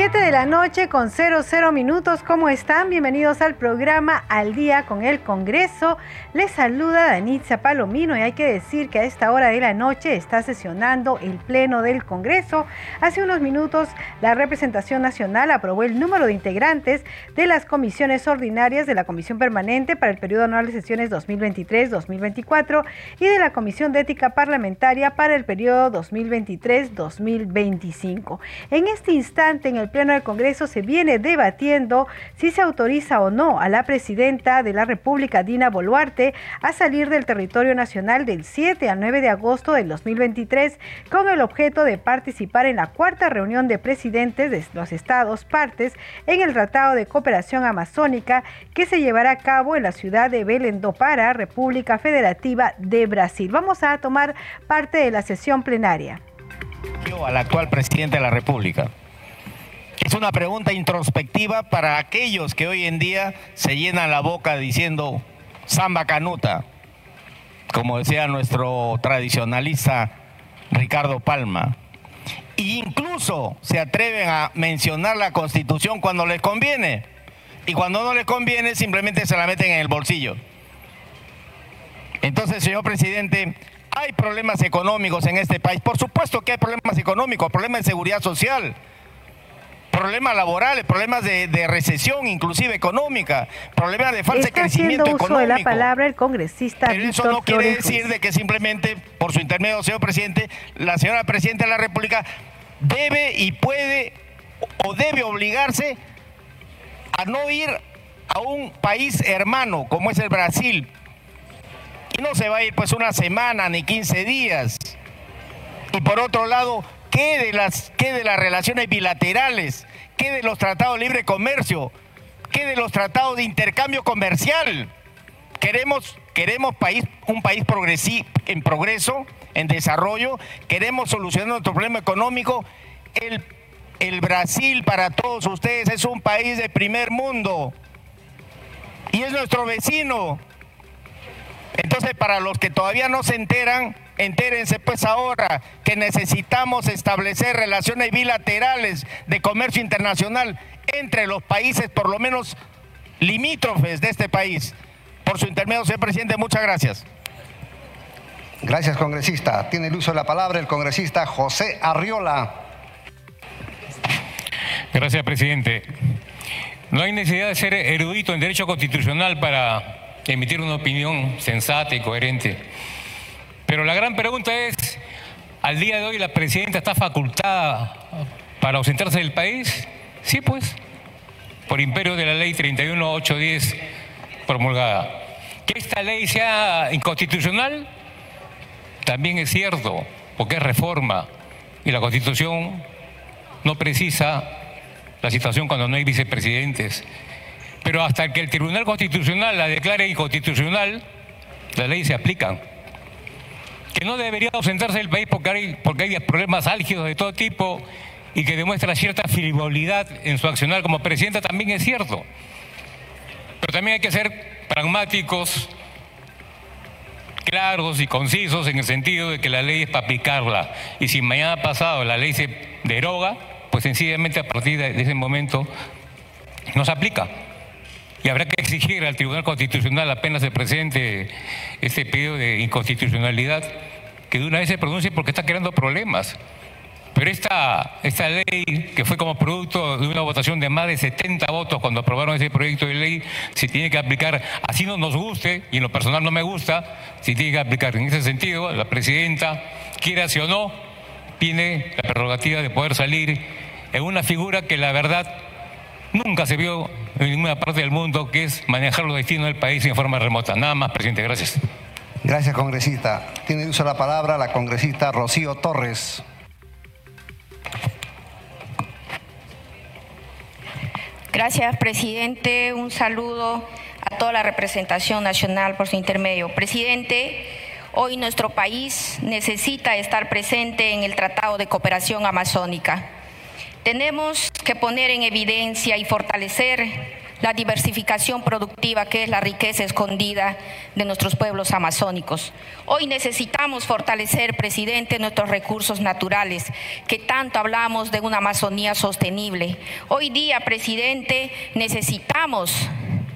7 de la noche con 00 minutos. ¿Cómo están? Bienvenidos al programa Al Día con el Congreso. Les saluda Danitza Palomino y hay que decir que a esta hora de la noche está sesionando el Pleno del Congreso. Hace unos minutos la representación nacional aprobó el número de integrantes de las comisiones ordinarias de la Comisión Permanente para el periodo anual de sesiones 2023-2024 y de la Comisión de Ética Parlamentaria para el periodo 2023-2025. En este instante en el Pleno del Congreso se viene debatiendo si se autoriza o no a la presidenta de la República, Dina Boluarte, a salir del territorio nacional del 7 al 9 de agosto del 2023 con el objeto de participar en la cuarta reunión de presidentes de los estados partes en el Tratado de Cooperación Amazónica que se llevará a cabo en la ciudad de Belém do Pará, República Federativa de Brasil. Vamos a tomar parte de la sesión plenaria. Al actual presidente de la República. Es una pregunta introspectiva para aquellos que hoy en día se llenan la boca diciendo samba canuta, como decía nuestro tradicionalista Ricardo Palma. E incluso se atreven a mencionar la constitución cuando les conviene. Y cuando no les conviene simplemente se la meten en el bolsillo. Entonces, señor presidente, hay problemas económicos en este país. Por supuesto que hay problemas económicos, problemas de seguridad social problemas laborales, problemas de, recesión, inclusive económica, problemas de falta de crecimiento económico. Uso de la palabra el congresista. Pero eso no quiere decir de que simplemente, por su intermedio, señor presidente, la señora presidenta de la República debe y puede o debe obligarse a no ir a un país hermano como es el Brasil. Y no se va a ir pues una semana ni 15 días. Y por otro lado, ¿qué de las, qué de las relaciones bilaterales? ¿Qué de los tratados de libre comercio? ¿Qué de los tratados de intercambio comercial? Queremos, queremos país, un país en progreso, en desarrollo, queremos solucionar nuestro problema económico. El, el Brasil para todos ustedes es un país de primer mundo y es nuestro vecino. Entonces, para los que todavía no se enteran, Entérense pues ahora que necesitamos establecer relaciones bilaterales de comercio internacional entre los países por lo menos limítrofes de este país. Por su intermedio, señor presidente, muchas gracias. Gracias, congresista. Tiene el uso de la palabra el congresista José Arriola. Gracias, presidente. No hay necesidad de ser erudito en derecho constitucional para emitir una opinión sensata y coherente. Pero la gran pregunta es, ¿al día de hoy la presidenta está facultada para ausentarse del país? Sí, pues, por imperio de la ley 31810 promulgada. Que esta ley sea inconstitucional, también es cierto, porque es reforma y la constitución no precisa la situación cuando no hay vicepresidentes. Pero hasta que el Tribunal Constitucional la declare inconstitucional, las leyes se aplican que no debería ausentarse del país porque hay, porque hay problemas álgidos de todo tipo y que demuestra cierta frivolidad en su accionar como presidenta, también es cierto. Pero también hay que ser pragmáticos, claros y concisos en el sentido de que la ley es para aplicarla. Y si mañana pasado la ley se deroga, pues sencillamente a partir de ese momento no se aplica. Y habrá que exigir al Tribunal Constitucional apenas se presente este pedido de inconstitucionalidad que de una vez se pronuncie porque está creando problemas. Pero esta, esta ley, que fue como producto de una votación de más de 70 votos cuando aprobaron ese proyecto de ley, se tiene que aplicar, así no nos guste, y en lo personal no me gusta, se tiene que aplicar. En ese sentido, la presidenta, quiera sí o no, tiene la prerrogativa de poder salir en una figura que la verdad nunca se vio en ninguna parte del mundo, que es manejar los destinos del país en forma remota. Nada más, presidente. Gracias. Gracias, congresista. Tiene uso la palabra la congresista Rocío Torres. Gracias, presidente. Un saludo a toda la representación nacional por su intermedio. Presidente, hoy nuestro país necesita estar presente en el Tratado de Cooperación Amazónica. Tenemos que poner en evidencia y fortalecer la diversificación productiva que es la riqueza escondida de nuestros pueblos amazónicos. Hoy necesitamos fortalecer, presidente, nuestros recursos naturales, que tanto hablamos de una Amazonía sostenible. Hoy día, presidente, necesitamos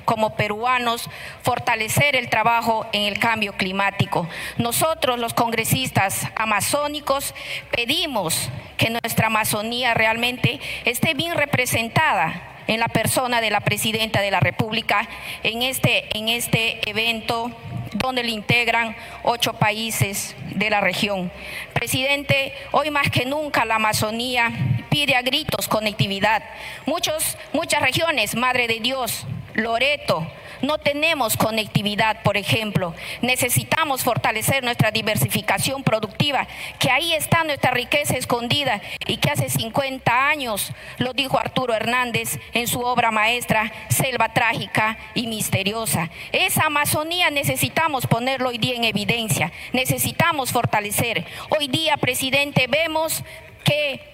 como peruanos fortalecer el trabajo en el cambio climático. Nosotros, los congresistas amazónicos, pedimos que nuestra Amazonía realmente esté bien representada en la persona de la presidenta de la República en este, en este evento donde le integran ocho países de la región. Presidente, hoy más que nunca la Amazonía pide a gritos conectividad. Muchos, muchas regiones, Madre de Dios, Loreto, no tenemos conectividad, por ejemplo. Necesitamos fortalecer nuestra diversificación productiva, que ahí está nuestra riqueza escondida y que hace 50 años lo dijo Arturo Hernández en su obra maestra Selva Trágica y Misteriosa. Esa Amazonía necesitamos ponerlo hoy día en evidencia, necesitamos fortalecer. Hoy día, presidente, vemos que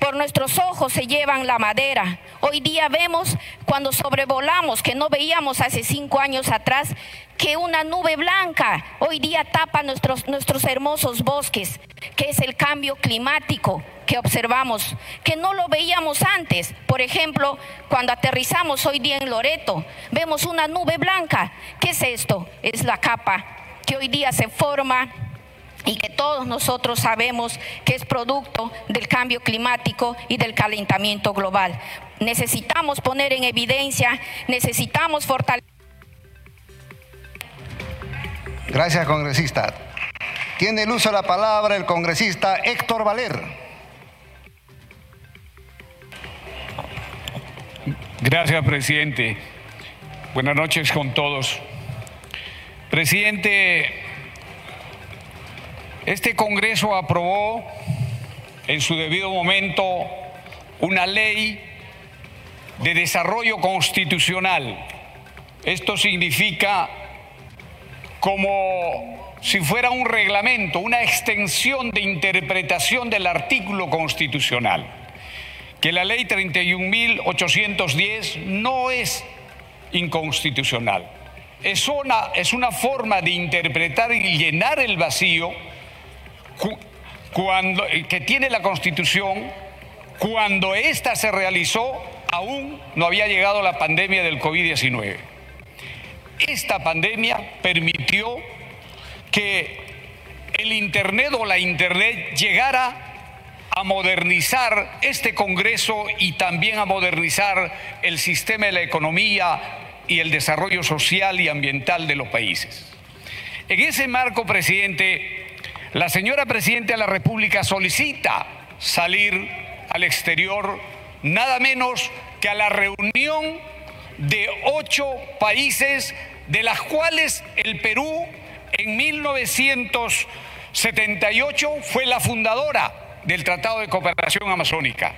por nuestros ojos se llevan la madera. Hoy día vemos cuando sobrevolamos, que no veíamos hace cinco años atrás, que una nube blanca hoy día tapa nuestros, nuestros hermosos bosques, que es el cambio climático que observamos, que no lo veíamos antes. Por ejemplo, cuando aterrizamos hoy día en Loreto, vemos una nube blanca. ¿Qué es esto? Es la capa que hoy día se forma y que todos nosotros sabemos que es producto del cambio climático y del calentamiento global. Necesitamos poner en evidencia, necesitamos fortalecer. Gracias, congresista. Tiene el uso de la palabra el congresista Héctor Valer. Gracias, presidente. Buenas noches con todos. Presidente, este Congreso aprobó en su debido momento una ley de desarrollo constitucional. Esto significa como si fuera un reglamento, una extensión de interpretación del artículo constitucional, que la ley 31.810 no es inconstitucional. Es una, es una forma de interpretar y llenar el vacío eh, que tiene la Constitución, cuando ésta se realizó, aún no había llegado la pandemia del COVID-19. Esta pandemia permitió que el Internet o la Internet llegara a modernizar este Congreso y también a modernizar el sistema de la economía y el desarrollo social y ambiental de los países. En ese marco, presidente, la señora Presidenta de la República solicita salir al exterior nada menos que a la reunión de ocho países, de las cuales el Perú en 1978 fue la fundadora del Tratado de Cooperación Amazónica.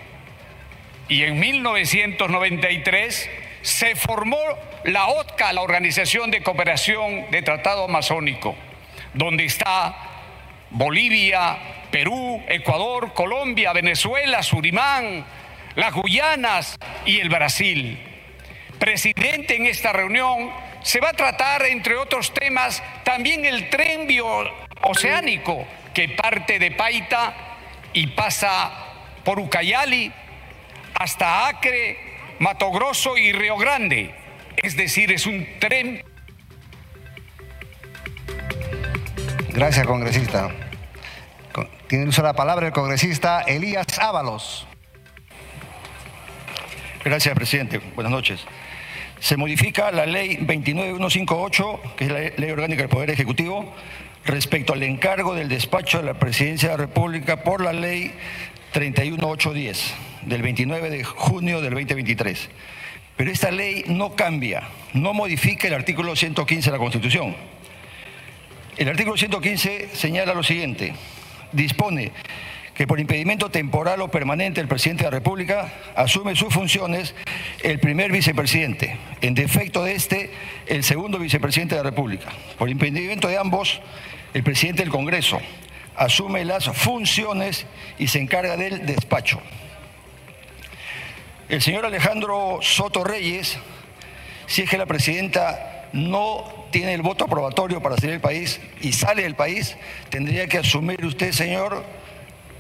Y en 1993 se formó la OTCA, la Organización de Cooperación de Tratado Amazónico, donde está Bolivia, Perú, Ecuador, Colombia, Venezuela, Surimán, las Guyanas y el Brasil. Presidente, en esta reunión se va a tratar, entre otros temas, también el tren bioceánico que parte de Paita y pasa por Ucayali hasta Acre, Mato Grosso y Río Grande. Es decir, es un tren Gracias, congresista. Tiene uso la palabra el congresista Elías Ábalos. Gracias, presidente. Buenas noches. Se modifica la ley 29158, que es la ley orgánica del Poder Ejecutivo, respecto al encargo del despacho de la Presidencia de la República por la ley 31810 del 29 de junio del 2023. Pero esta ley no cambia, no modifica el artículo 115 de la Constitución. El artículo 115 señala lo siguiente, dispone que por impedimento temporal o permanente el presidente de la República asume sus funciones el primer vicepresidente. En defecto de este, el segundo vicepresidente de la República. Por impedimento de ambos, el presidente del Congreso asume las funciones y se encarga del despacho. El señor Alejandro Soto Reyes, si es que la presidenta no tiene el voto aprobatorio para salir del país y sale del país, tendría que asumir usted, señor,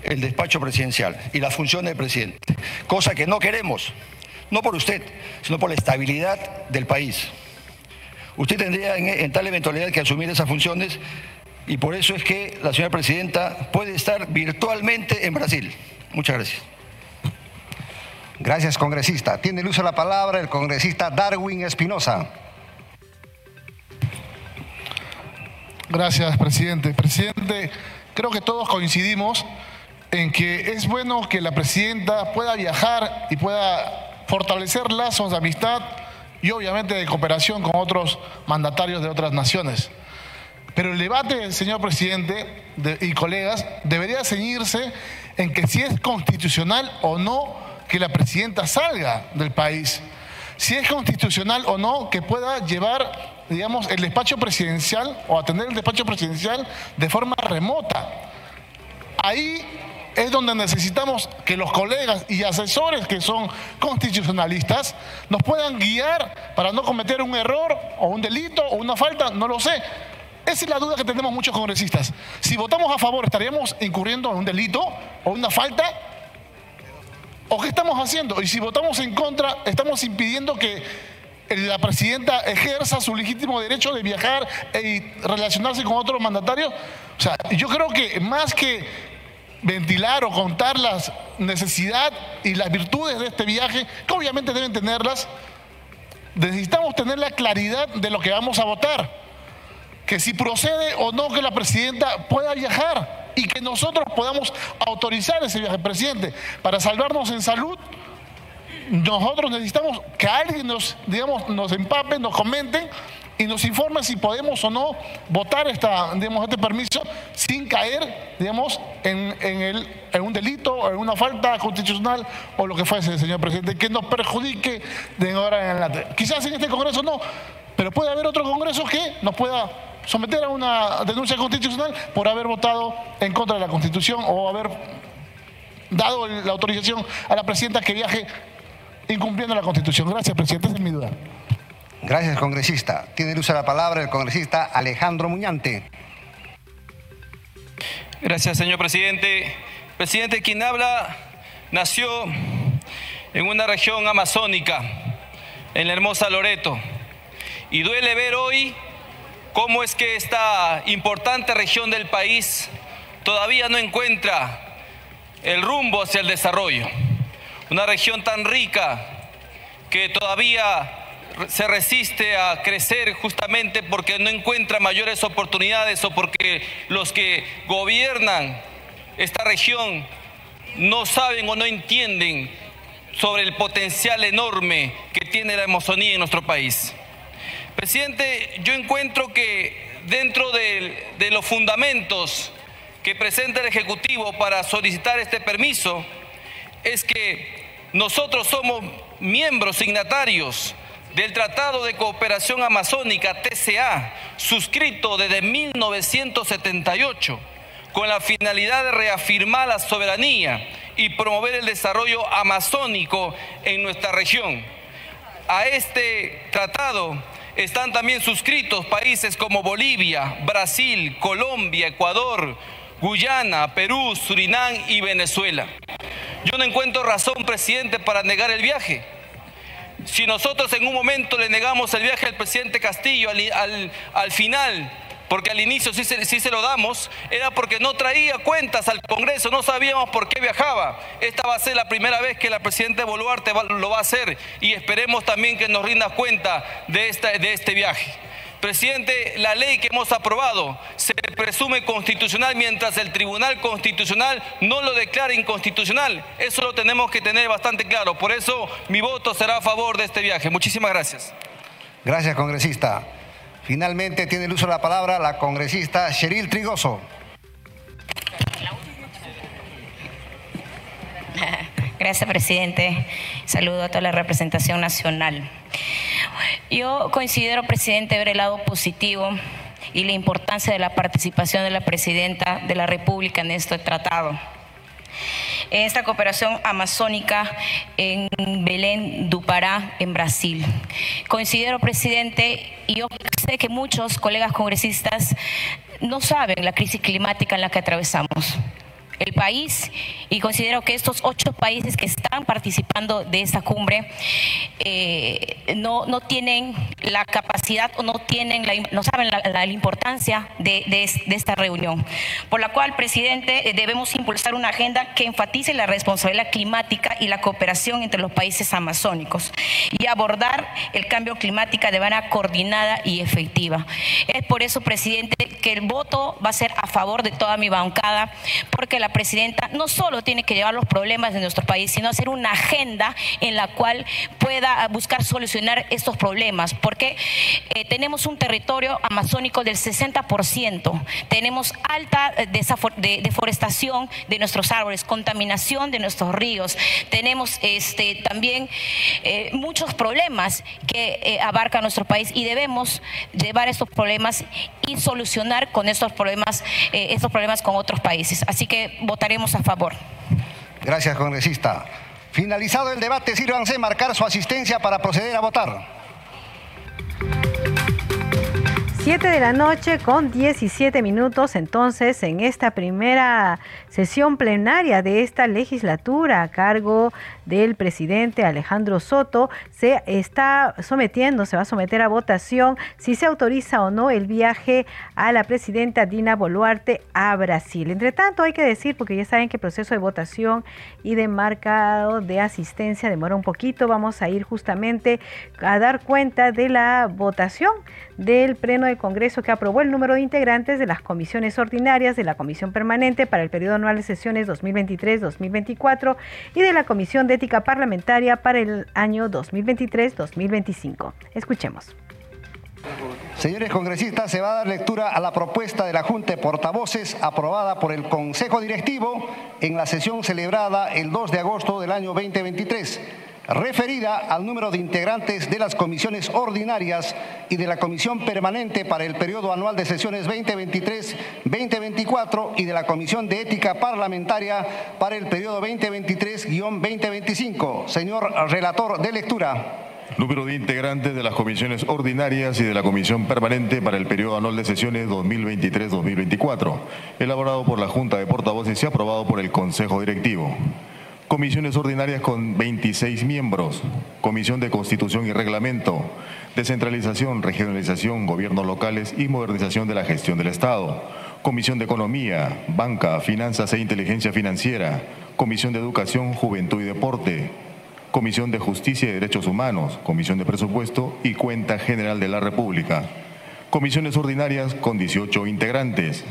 el despacho presidencial y la función del presidente, cosa que no queremos, no por usted, sino por la estabilidad del país. Usted tendría en, tal eventualidad que asumir esas funciones y por eso es que la señora presidenta puede estar virtualmente en Brasil. Muchas gracias. Gracias, congresista. Tiene el uso de la palabra el congresista Darwin Espinosa. Gracias, presidente. Presidente, creo que todos coincidimos en que es bueno que la presidenta pueda viajar y pueda fortalecer lazos de amistad y obviamente de cooperación con otros mandatarios de otras naciones. Pero el debate, señor presidente y colegas, debería ceñirse en que si es constitucional o no que la presidenta salga del país. Si es constitucional o no que pueda llevar, digamos, el despacho presidencial o atender el despacho presidencial de forma remota. Ahí es donde necesitamos que los colegas y asesores que son constitucionalistas nos puedan guiar para no cometer un error o un delito o una falta, no lo sé. Esa es la duda que tenemos muchos congresistas. Si votamos a favor, ¿estaríamos incurriendo en un delito o una falta? ¿O qué estamos haciendo? Y si votamos en contra, estamos impidiendo que la presidenta ejerza su legítimo derecho de viajar y relacionarse con otros mandatarios. O sea, yo creo que más que ventilar o contar las necesidades y las virtudes de este viaje, que obviamente deben tenerlas, necesitamos tener la claridad de lo que vamos a votar. Que si procede o no que la presidenta pueda viajar y que nosotros podamos autorizar ese viaje, presidente, para salvarnos en salud. Nosotros necesitamos que alguien nos, digamos, nos empape, nos comente y nos informe si podemos o no votar esta, digamos, este permiso sin caer digamos, en, el, en un delito, en una falta constitucional o lo que fuese, señor presidente, que nos perjudique de ahora en adelante. Quizás en este Congreso no, pero puede haber otro Congreso que nos pueda someter a una denuncia constitucional por haber votado en contra de la Constitución o haber dado la autorización a la presidenta que viaje incumpliendo la Constitución. Gracias, presidente. Esa es mi duda. Gracias, congresista. Tiene luz a la palabra el congresista Alejandro Muñante. Gracias, señor presidente. Presidente, quien habla nació en una región amazónica, en la hermosa Loreto. Y duele ver hoy cómo es que esta importante región del país todavía no encuentra el rumbo hacia el desarrollo. Una región tan rica que todavía se resiste a crecer justamente porque no encuentra mayores oportunidades o porque los que gobiernan esta región no saben o no entienden sobre el potencial enorme que tiene la Amazonía en nuestro país. Presidente, yo encuentro que dentro de, de los fundamentos que presenta el Ejecutivo para solicitar este permiso es que nosotros somos miembros signatarios del Tratado de Cooperación Amazónica, TCA, suscrito desde 1978, con la finalidad de reafirmar la soberanía y promover el desarrollo amazónico en nuestra región. A este tratado están también suscritos países como Bolivia, Brasil, Colombia, Ecuador, Guyana, Perú, Surinam y Venezuela. Yo no encuentro razón, presidente, para negar el viaje. Si nosotros en un momento le negamos el viaje al presidente Castillo, al, final, porque al inicio sí se, sí se, lo damos, era porque no traía cuentas al Congreso, no sabíamos por qué viajaba. Esta va a ser la primera vez que la presidenta Boluarte lo va a hacer y esperemos también que nos rinda cuenta de, esta, de este viaje. Presidente, la ley que hemos aprobado se presume constitucional mientras el Tribunal Constitucional no lo declara inconstitucional. Eso lo tenemos que tener bastante claro. Por eso mi voto será a favor de este viaje. Muchísimas gracias. Gracias, congresista. Finalmente tiene el uso de la palabra la congresista Cheryl Trigoso. Gracias, presidente. Saludo a toda la representación nacional. Yo considero, presidente, ver el lado positivo y la importancia de la participación de la presidenta de la República en este tratado en esta cooperación amazónica en Belén do Pará, en Brasil. Considero, presidente, y yo sé que muchos colegas congresistas no saben la crisis climática en la que atravesamos el país y considero que estos ocho países que están participando de esta cumbre eh, no, no, tienen la capacidad o no, tienen no saben la, importancia de, de, esta reunión. Por la cual, presidente, eh, debemos impulsar una agenda que enfatice la responsabilidad climática y la cooperación entre los países amazónicos y abordar el cambio climático de manera coordinada y efectiva. Es por eso, presidente, que el voto va a ser a favor de toda mi bancada, porque la presidenta no solo tiene que llevar los problemas de nuestro país, sino hacer una agenda en la cual pueda buscar solucionar estos problemas, porque eh, tenemos un territorio amazónico del 60%, tenemos alta eh, deforestación de nuestros árboles, contaminación de nuestros ríos, tenemos este, también eh, muchos problemas que abarca nuestro país y debemos llevar estos problemas y solucionar con estos problemas, estos problemas con otros países. Así que votaremos a favor. Gracias, congresista. Finalizado el debate, sírvanse marcar su asistencia para proceder a votar. 7 de la noche con 17 minutos entonces en esta primera sesión plenaria de esta legislatura a cargo del presidente Alejandro Soto se está sometiendo, se va a someter a votación si se autoriza o no el viaje a la presidenta Dina Boluarte a Brasil. Entre tanto hay que decir, porque ya saben que el proceso de votación y de marcado de asistencia demora un poquito, vamos a ir justamente a dar cuenta de la votación del Pleno del Congreso que aprobó el número de integrantes de las comisiones ordinarias de la Comisión Permanente para el periodo anual de sesiones 2023-2024 y de la Comisión de Ética Parlamentaria para el año 2023-2025. Escuchemos. Señores congresistas, se va a dar lectura a la propuesta de la Junta de Portavoces aprobada por el Consejo Directivo en la sesión celebrada el 2 de agosto del año 2023 referida al número de integrantes de las comisiones ordinarias y de la comisión permanente para el periodo anual de sesiones 2023-2024 y de la comisión de ética parlamentaria para el periodo 2023-2025. Señor relator de lectura. Número de integrantes de las comisiones ordinarias y de la comisión permanente para el periodo anual de sesiones 2023-2024, elaborado por la Junta de Portavoces y aprobado por el Consejo Directivo. Comisiones ordinarias con 26 miembros. Comisión de Constitución y Reglamento. Descentralización, regionalización, gobiernos locales y modernización de la gestión del Estado. Comisión de Economía, Banca, Finanzas e Inteligencia Financiera. Comisión de Educación, Juventud y Deporte. Comisión de Justicia y Derechos Humanos. Comisión de Presupuesto y Cuenta General de la República. Comisiones ordinarias con 18 integrantes.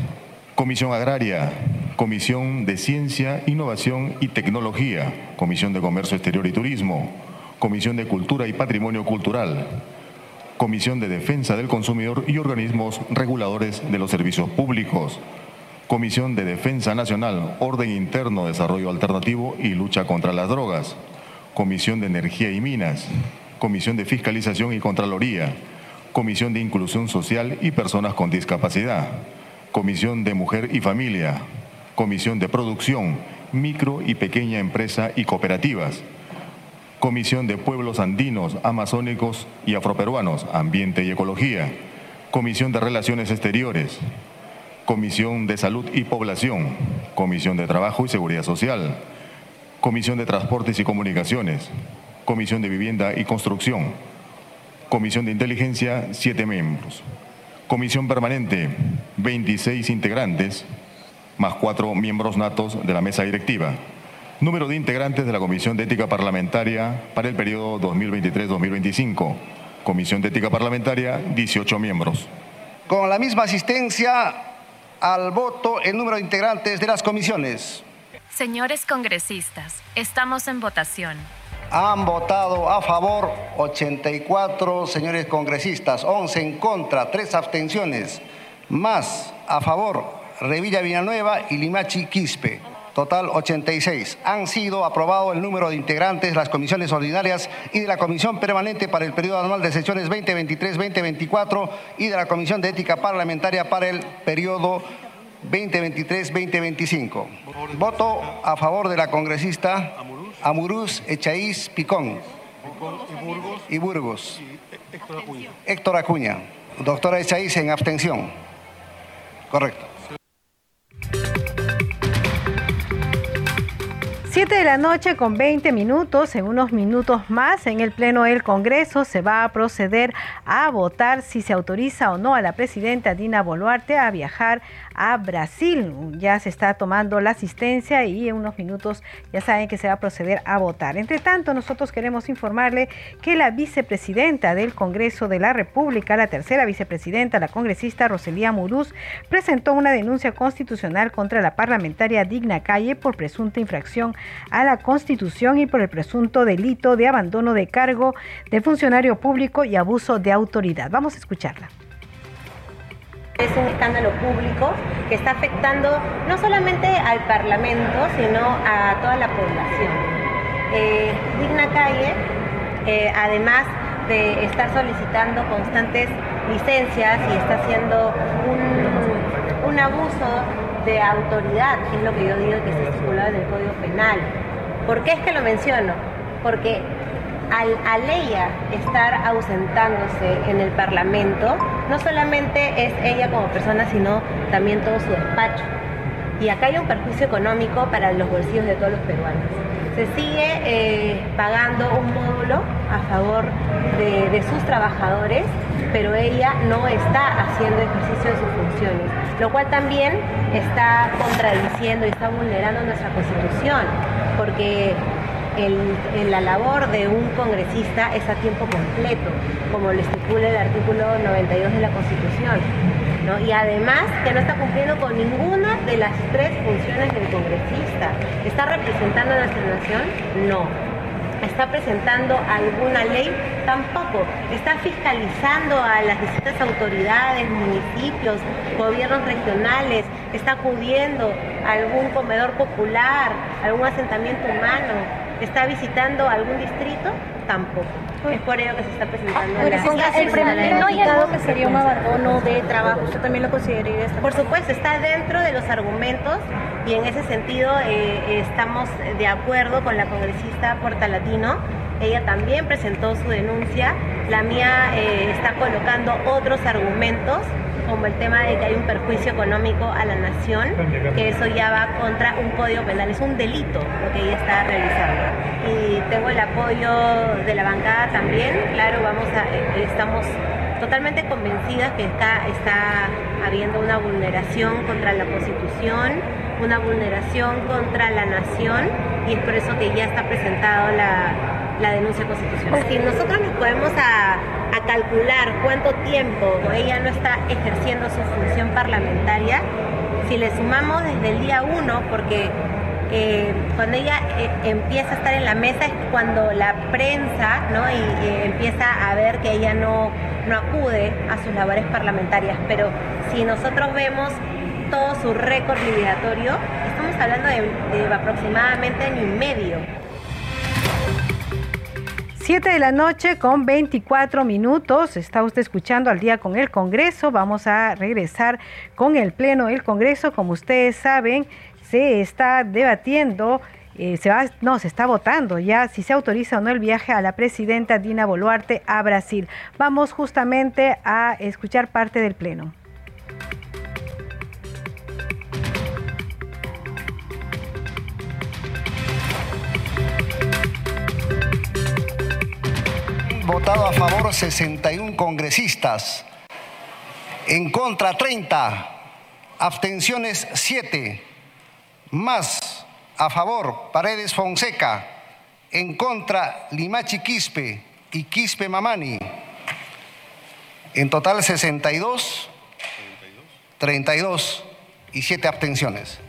Comisión Agraria, Comisión de Ciencia, Innovación y Tecnología, Comisión de Comercio Exterior y Turismo, Comisión de Cultura y Patrimonio Cultural, Comisión de Defensa del Consumidor y organismos reguladores de los servicios públicos, Comisión de Defensa Nacional, Orden Interno, Desarrollo Alternativo y Lucha contra las Drogas, Comisión de Energía y Minas, Comisión de Fiscalización y Contraloría, Comisión de Inclusión Social y Personas con Discapacidad, Comisión de Mujer y Familia, Comisión de Producción, Micro y Pequeña Empresa y Cooperativas, Comisión de Pueblos Andinos, Amazónicos y Afroperuanos, Ambiente y Ecología, Comisión de Relaciones Exteriores, Comisión de Salud y Población, Comisión de Trabajo y Seguridad Social, Comisión de Transportes y Comunicaciones, Comisión de Vivienda y Construcción, Comisión de Inteligencia, siete miembros. Comisión permanente, 26 integrantes, más cuatro miembros natos de la mesa directiva. Número de integrantes de la Comisión de Ética Parlamentaria para el periodo 2023-2025. Comisión de Ética Parlamentaria, 18 miembros. Con la misma asistencia al voto, el número de integrantes de las comisiones. Señores congresistas, estamos en votación. Han votado a favor 84 señores congresistas, 11 en contra, 3 abstenciones. Más a favor Revilla Villanueva y Limachi Quispe. Total 86. Han sido aprobado el número de integrantes de las comisiones ordinarias y de la comisión permanente para el periodo anual de sesiones 2023-2024 y de la comisión de ética parlamentaria para el periodo 2023-2025. Voto a favor de la congresista Amuruz Echaíz Picón y Burgos. Héctor Acuña. Doctora Echaíz en abstención. Correcto. 7 de la noche con 20 minutos, en unos minutos más en el Pleno del Congreso se va a proceder a votar si se autoriza o no a la presidenta Dina Boluarte a viajar a Brasil. Ya se está tomando la asistencia y en unos minutos ya saben que se va a proceder a votar. Entre tanto, nosotros queremos informarle que la vicepresidenta del Congreso de la República, la tercera vicepresidenta, la congresista Roselía Muruz, presentó una denuncia constitucional contra la parlamentaria Digna Calle por presunta infracción a la Constitución y por el presunto delito de abandono de cargo de funcionario público y abuso de autoridad. Vamos a escucharla. Es un escándalo público que está afectando no solamente al Parlamento, sino a toda la población. Eh, Digna Calle, eh, además de estar solicitando constantes licencias y está haciendo un, abuso de autoridad, que es lo que yo digo que se estipulado en el Código Penal. ¿Por qué es que lo menciono? Porque al, al ella estar ausentándose en el Parlamento, no solamente es ella como persona, sino también todo su despacho. Y acá hay un perjuicio económico para los bolsillos de todos los peruanos. Se sigue eh, pagando un módulo a favor de sus trabajadores, pero ella no está haciendo ejercicio de sus funciones, lo cual también está contradiciendo y está vulnerando nuestra constitución, porque el- la labor de un congresista es a tiempo completo, como lo estipula el artículo 92 de la Constitución. Y además que no está cumpliendo con ninguna de las tres funciones del congresista. ¿Está representando a nuestra nación? No. ¿Está presentando alguna ley? Tampoco. ¿Está fiscalizando a las distintas autoridades, municipios, gobiernos regionales? ¿Está acudiendo a algún comedor popular, algún asentamiento humano? ¿Está visitando algún distrito? Tampoco. Es por ello que se está presentando Pero la- ponga, el indicado que sería un abandono de trabajo, ¿usted también lo consideraría esta Por supuesto, está dentro de los argumentos y en ese sentido eh, estamos de acuerdo con la congresista Portalatino. Ella también presentó su denuncia. La mía eh, está colocando otros argumentos como el tema de que hay un perjuicio económico a la nación, que eso ya va contra un código penal, es un delito lo que ella está realizando. Y tengo el apoyo de la bancada también, claro, vamos a, eh, estamos totalmente convencidas que está, está habiendo una vulneración contra la Constitución, una vulneración contra la nación y es por eso que ya está presentado la, la denuncia constitucional. Si nosotros nos podemos a, a calcular cuánto tiempo ella no está ejerciendo su función parlamentaria, si le sumamos desde el día uno, porque eh, cuando ella eh, empieza a estar en la mesa es cuando la prensa ¿no? y, empieza a ver que ella no, no acude a sus labores parlamentarias. Pero si nosotros vemos todo su récord lideratorio, estamos hablando de, de aproximadamente año y medio. 7 de la noche con 24 minutos. Está usted escuchando al día con el Congreso. Vamos a regresar con el Pleno del Congreso. Como ustedes saben, se está debatiendo, eh, se va, no, se está votando ya si se autoriza o no el viaje a la presidenta Dina Boluarte a Brasil. Vamos justamente a escuchar parte del Pleno. A favor 61 congresistas. En contra 30. Abstenciones 7. Más a favor Paredes Fonseca. En contra Limachi Quispe y Quispe Mamani. En total 62. 32 y 7 abstenciones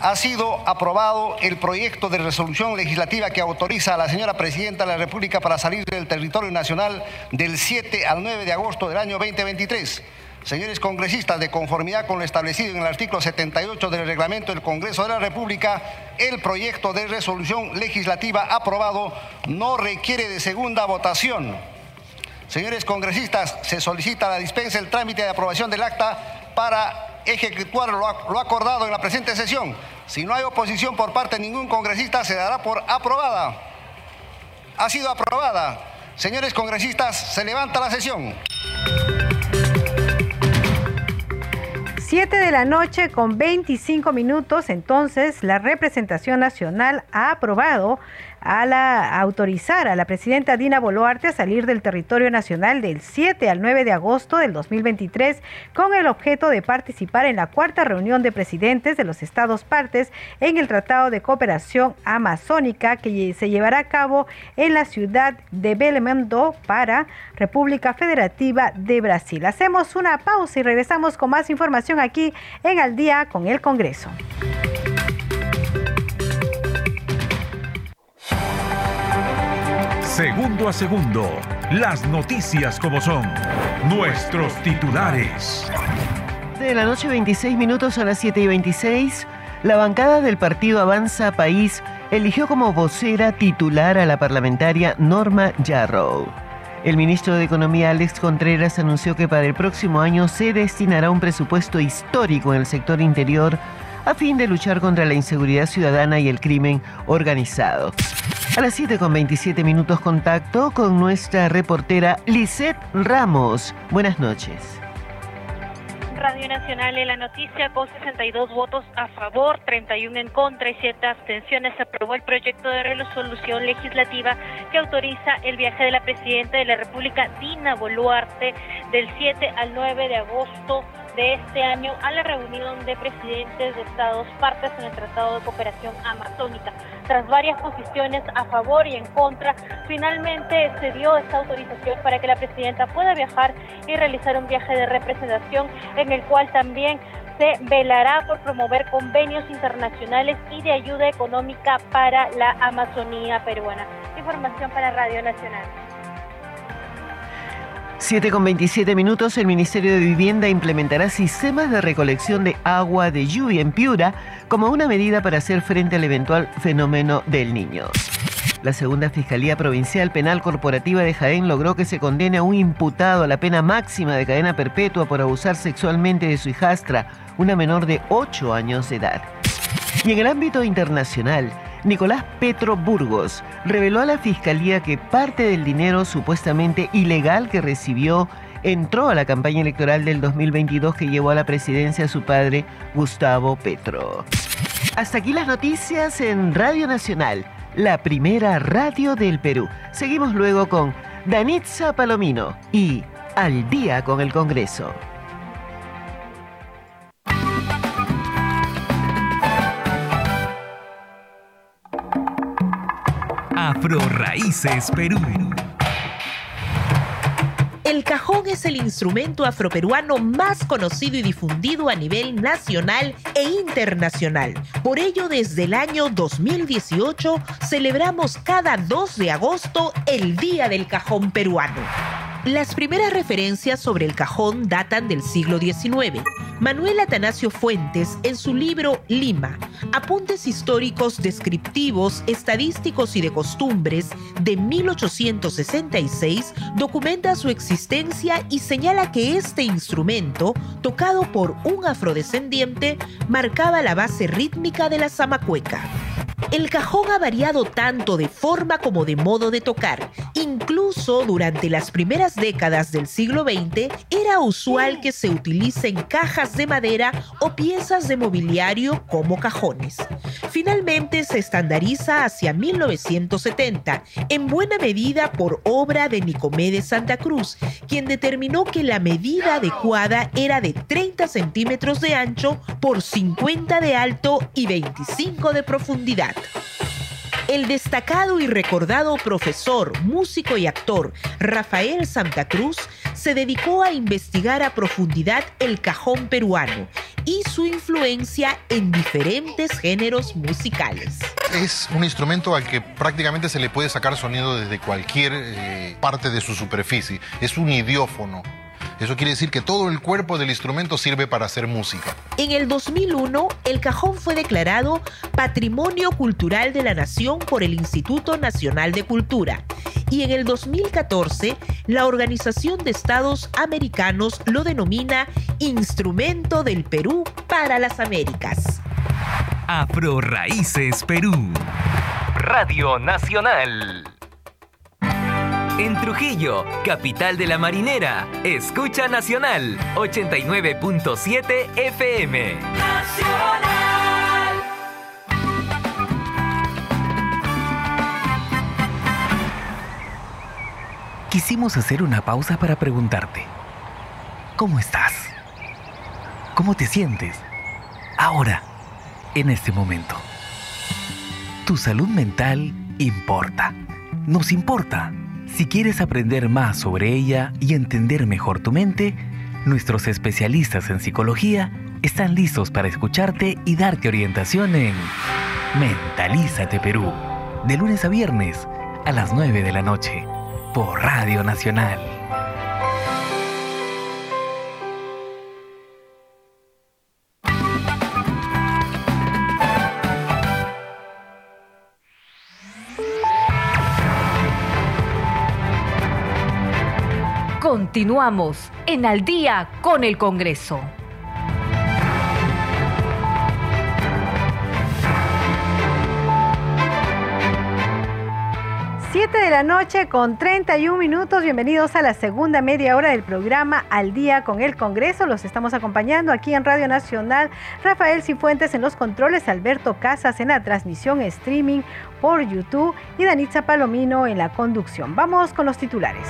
ha sido aprobado el proyecto de resolución legislativa que autoriza a la señora Presidenta de la República para salir del territorio nacional del 7 al 9 de agosto del año 2023. Señores congresistas, de conformidad con lo establecido en el artículo 78 del reglamento del Congreso de la República, el proyecto de resolución legislativa aprobado no requiere de segunda votación. Señores congresistas, se solicita la dispensa del trámite de aprobación del acta para ejecutar lo acordado en la presente sesión. Si no hay oposición por parte de ningún congresista, se dará por aprobada. Ha sido aprobada. Señores congresistas, se levanta la sesión. 7 de la noche con 25 minutos, entonces la representación nacional ha aprobado a la, autorizar a la presidenta Dina Boluarte a salir del territorio nacional del 7 al 9 de agosto del 2023 con el objeto de participar en la cuarta reunión de presidentes de los estados partes en el Tratado de Cooperación Amazónica que se llevará a cabo en la ciudad de Belmondo para República Federativa de Brasil. Hacemos una pausa y regresamos con más información aquí en Al día con el Congreso. Segundo a segundo, las noticias como son, nuestros titulares. De la noche 26 minutos a las 7 y 26, la bancada del partido Avanza País eligió como vocera titular a la parlamentaria Norma Yarrow. El ministro de Economía Alex Contreras anunció que para el próximo año se destinará un presupuesto histórico en el sector interior a fin de luchar contra la inseguridad ciudadana y el crimen organizado. A las 7 con 27 minutos contacto con nuestra reportera Lisette Ramos. Buenas noches. Radio Nacional en la noticia con 62 votos a favor, 31 en contra y 7 abstenciones aprobó el proyecto de resolución legislativa que autoriza el viaje de la presidenta de la República, Dina Boluarte, del 7 al 9 de agosto de este año a la reunión de presidentes de estados partes en el Tratado de Cooperación Amazónica. Tras varias posiciones a favor y en contra, finalmente se dio esta autorización para que la presidenta pueda viajar y realizar un viaje de representación en el cual también se velará por promover convenios internacionales y de ayuda económica para la Amazonía peruana. Información para Radio Nacional. 7 con 27 minutos, el Ministerio de Vivienda implementará sistemas de recolección de agua de lluvia en Piura como una medida para hacer frente al eventual fenómeno del niño. La segunda Fiscalía Provincial Penal Corporativa de Jaén logró que se condene a un imputado a la pena máxima de cadena perpetua por abusar sexualmente de su hijastra, una menor de 8 años de edad. Y en el ámbito internacional, Nicolás Petro Burgos reveló a la Fiscalía que parte del dinero supuestamente ilegal que recibió entró a la campaña electoral del 2022 que llevó a la presidencia a su padre Gustavo Petro. Hasta aquí las noticias en Radio Nacional, la primera radio del Perú. Seguimos luego con Danitza Palomino y Al día con el Congreso. Afro Raíces Perú. El cajón es el instrumento afroperuano más conocido y difundido a nivel nacional e internacional. Por ello, desde el año 2018 celebramos cada 2 de agosto el Día del Cajón Peruano. Las primeras referencias sobre el cajón datan del siglo XIX. Manuel Atanasio Fuentes, en su libro Lima, Apuntes históricos descriptivos, estadísticos y de costumbres de 1866, documenta su existencia y señala que este instrumento, tocado por un afrodescendiente, marcaba la base rítmica de la zamacueca. El cajón ha variado tanto de forma como de modo de tocar. Incluso durante las primeras décadas del siglo XX era usual que se utilicen cajas de madera o piezas de mobiliario como cajones. Finalmente se estandariza hacia 1970, en buena medida por obra de Nicomé de Santa Cruz, quien determinó que la medida adecuada era de 30 centímetros de ancho por 50 de alto y 25 de profundidad. El destacado y recordado profesor, músico y actor Rafael Santa Cruz se dedicó a investigar a profundidad el cajón peruano y su influencia en diferentes géneros musicales. Es un instrumento al que prácticamente se le puede sacar sonido desde cualquier eh, parte de su superficie. Es un idiófono Eso quiere decir que todo el cuerpo del instrumento sirve para hacer música. En el 2001, el cajón fue declarado Patrimonio Cultural de la Nación por el Instituto Nacional de Cultura. Y en el 2014, la Organización de Estados Americanos lo denomina Instrumento del Perú para las Américas. Afro Raíces Perú. Radio Nacional. En Trujillo, capital de la marinera, escucha Nacional 89.7 FM. Nacional. Quisimos hacer una pausa para preguntarte, ¿cómo estás? ¿Cómo te sientes? Ahora, en este momento. Tu salud mental importa. Nos importa. Si quieres aprender más sobre ella y entender mejor tu mente, nuestros especialistas en psicología están listos para escucharte y darte orientación en Mentalízate Perú, de lunes a viernes a las 9 de la noche, por Radio Nacional. Continuamos en Al día con el Congreso. Siete de la noche con 31 minutos. Bienvenidos a la segunda media hora del programa Al Día con el Congreso. Los estamos acompañando aquí en Radio Nacional. Rafael Cifuentes en los controles, Alberto Casas en la transmisión streaming por YouTube y Danitza Palomino en la conducción. Vamos con los titulares.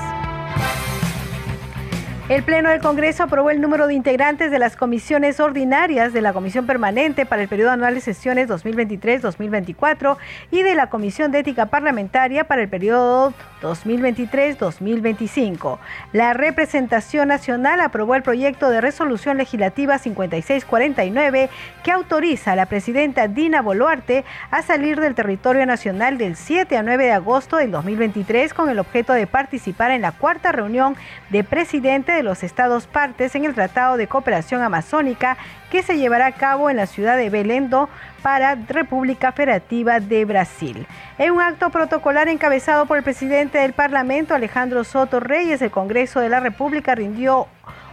El Pleno del Congreso aprobó el número de integrantes de las comisiones ordinarias de la Comisión Permanente para el periodo anual de sesiones 2023-2024 y de la Comisión de Ética Parlamentaria para el periodo 2023-2025. La representación nacional aprobó el proyecto de resolución legislativa 5649 que autoriza a la presidenta Dina Boluarte a salir del territorio nacional del 7 a 9 de agosto del 2023 con el objeto de participar en la cuarta reunión de presidente de los estados partes en el Tratado de Cooperación Amazónica que se llevará a cabo en la ciudad de Belendo para República Federativa de Brasil. En un acto protocolar encabezado por el presidente del Parlamento, Alejandro Soto Reyes, el Congreso de la República rindió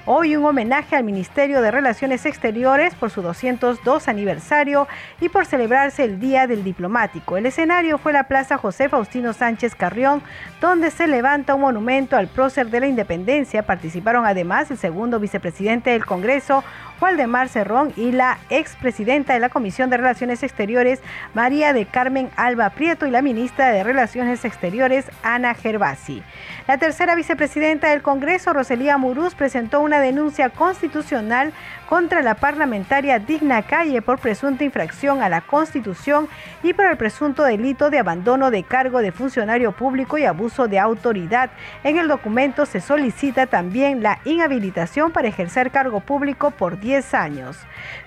Hoy un homenaje al Ministerio de Relaciones Exteriores por su 202 aniversario y por celebrarse el Día del Diplomático. El escenario fue la Plaza José Faustino Sánchez Carrión, donde se levanta un monumento al prócer de la independencia. Participaron además el segundo vicepresidente del Congreso, Waldemar Cerrón, y la expresidenta de la Comisión de Relaciones Exteriores, María de Carmen Alba Prieto, y la ministra de Relaciones Exteriores, Ana Gervasi. La tercera vicepresidenta del Congreso, Roselía Murús, presentó una denuncia constitucional contra la parlamentaria Digna Calle por presunta infracción a la Constitución y por el presunto delito de abandono de cargo de funcionario público y abuso de autoridad. En el documento se solicita también la inhabilitación para ejercer cargo público por 10 años.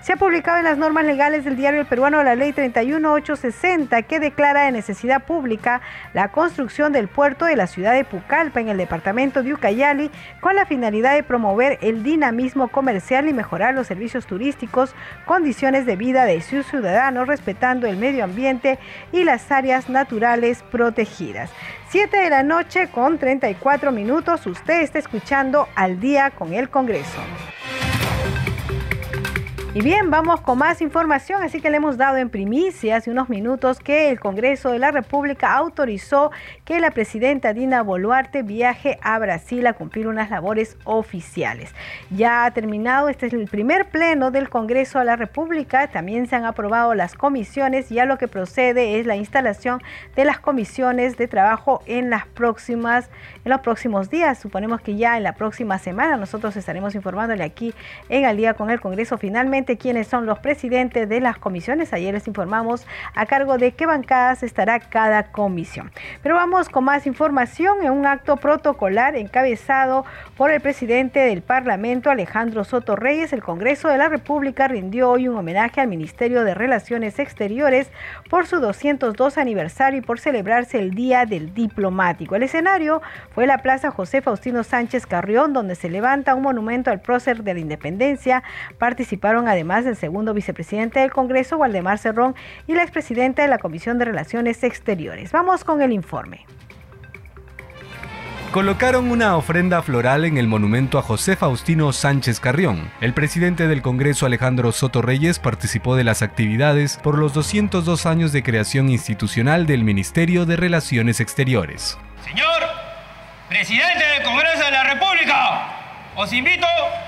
Se ha publicado en las normas legales del diario El Peruano la Ley 31860 que declara de necesidad pública la construcción del puerto de la ciudad de Pucallpa en el departamento de Ucayali con la finalidad de promover el dinamismo comercial y mejorar los servicios turísticos, condiciones de vida de sus ciudadanos, respetando el medio ambiente y las áreas naturales protegidas. 7 de la noche con 34 minutos, usted está escuchando al día con el Congreso. Y bien, vamos con más información, así que le hemos dado en primicia hace unos minutos que el Congreso de la República autorizó que la presidenta Dina Boluarte viaje a Brasil a cumplir unas labores oficiales. Ya ha terminado, este es el primer pleno del Congreso de la República, también se han aprobado las comisiones, ya lo que procede es la instalación de las comisiones de trabajo en las próximas en los próximos días. Suponemos que ya en la próxima semana nosotros estaremos informándole aquí en Al día con el Congreso finalmente quiénes son los presidentes de las comisiones. Ayer les informamos a cargo de qué bancadas estará cada comisión. Pero vamos con más información en un acto protocolar encabezado por el presidente del Parlamento, Alejandro Soto Reyes. El Congreso de la República rindió hoy un homenaje al Ministerio de Relaciones Exteriores por su 202 aniversario y por celebrarse el Día del Diplomático. El escenario fue la Plaza José Faustino Sánchez Carrión, donde se levanta un monumento al prócer de la independencia. Participaron además el segundo vicepresidente del Congreso, Waldemar Cerrón, y la expresidenta de la Comisión de Relaciones Exteriores. Vamos con el informe. Colocaron una ofrenda floral en el monumento a José Faustino Sánchez Carrión. El presidente del Congreso Alejandro Soto Reyes participó de las actividades por los 202 años de creación institucional del Ministerio de Relaciones Exteriores. Señor presidente del Congreso de la República, os invito